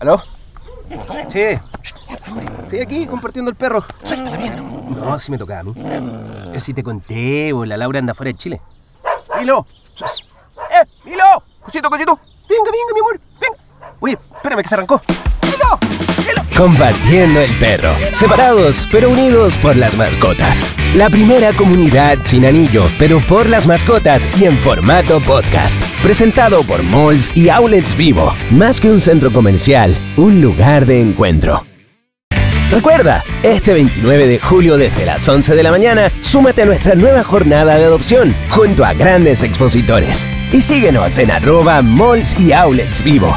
¿Aló? Sí. Estoy aquí compartiendo el perro. No, si me tocaba a mí. Yo sí te conté, bo, la Laura anda fuera de Chile. ¡Milo! ¡Eh! ¡Milo! ¡Cosito, cosito! ¡Venga, venga, mi amor! ¡Venga! Oye, espérame que se arrancó. Compartiendo el perro. Separados, pero unidos por las mascotas. La primera comunidad sin anillo, pero por las mascotas y en formato podcast. Presentado por Malls y Outlets Vivo. Más que un centro comercial, un lugar de encuentro. Recuerda, este 29 de julio desde las 11 de la mañana, súmate a nuestra nueva jornada de adopción junto a grandes expositores. Y síguenos en arroba malls y outlets vivo.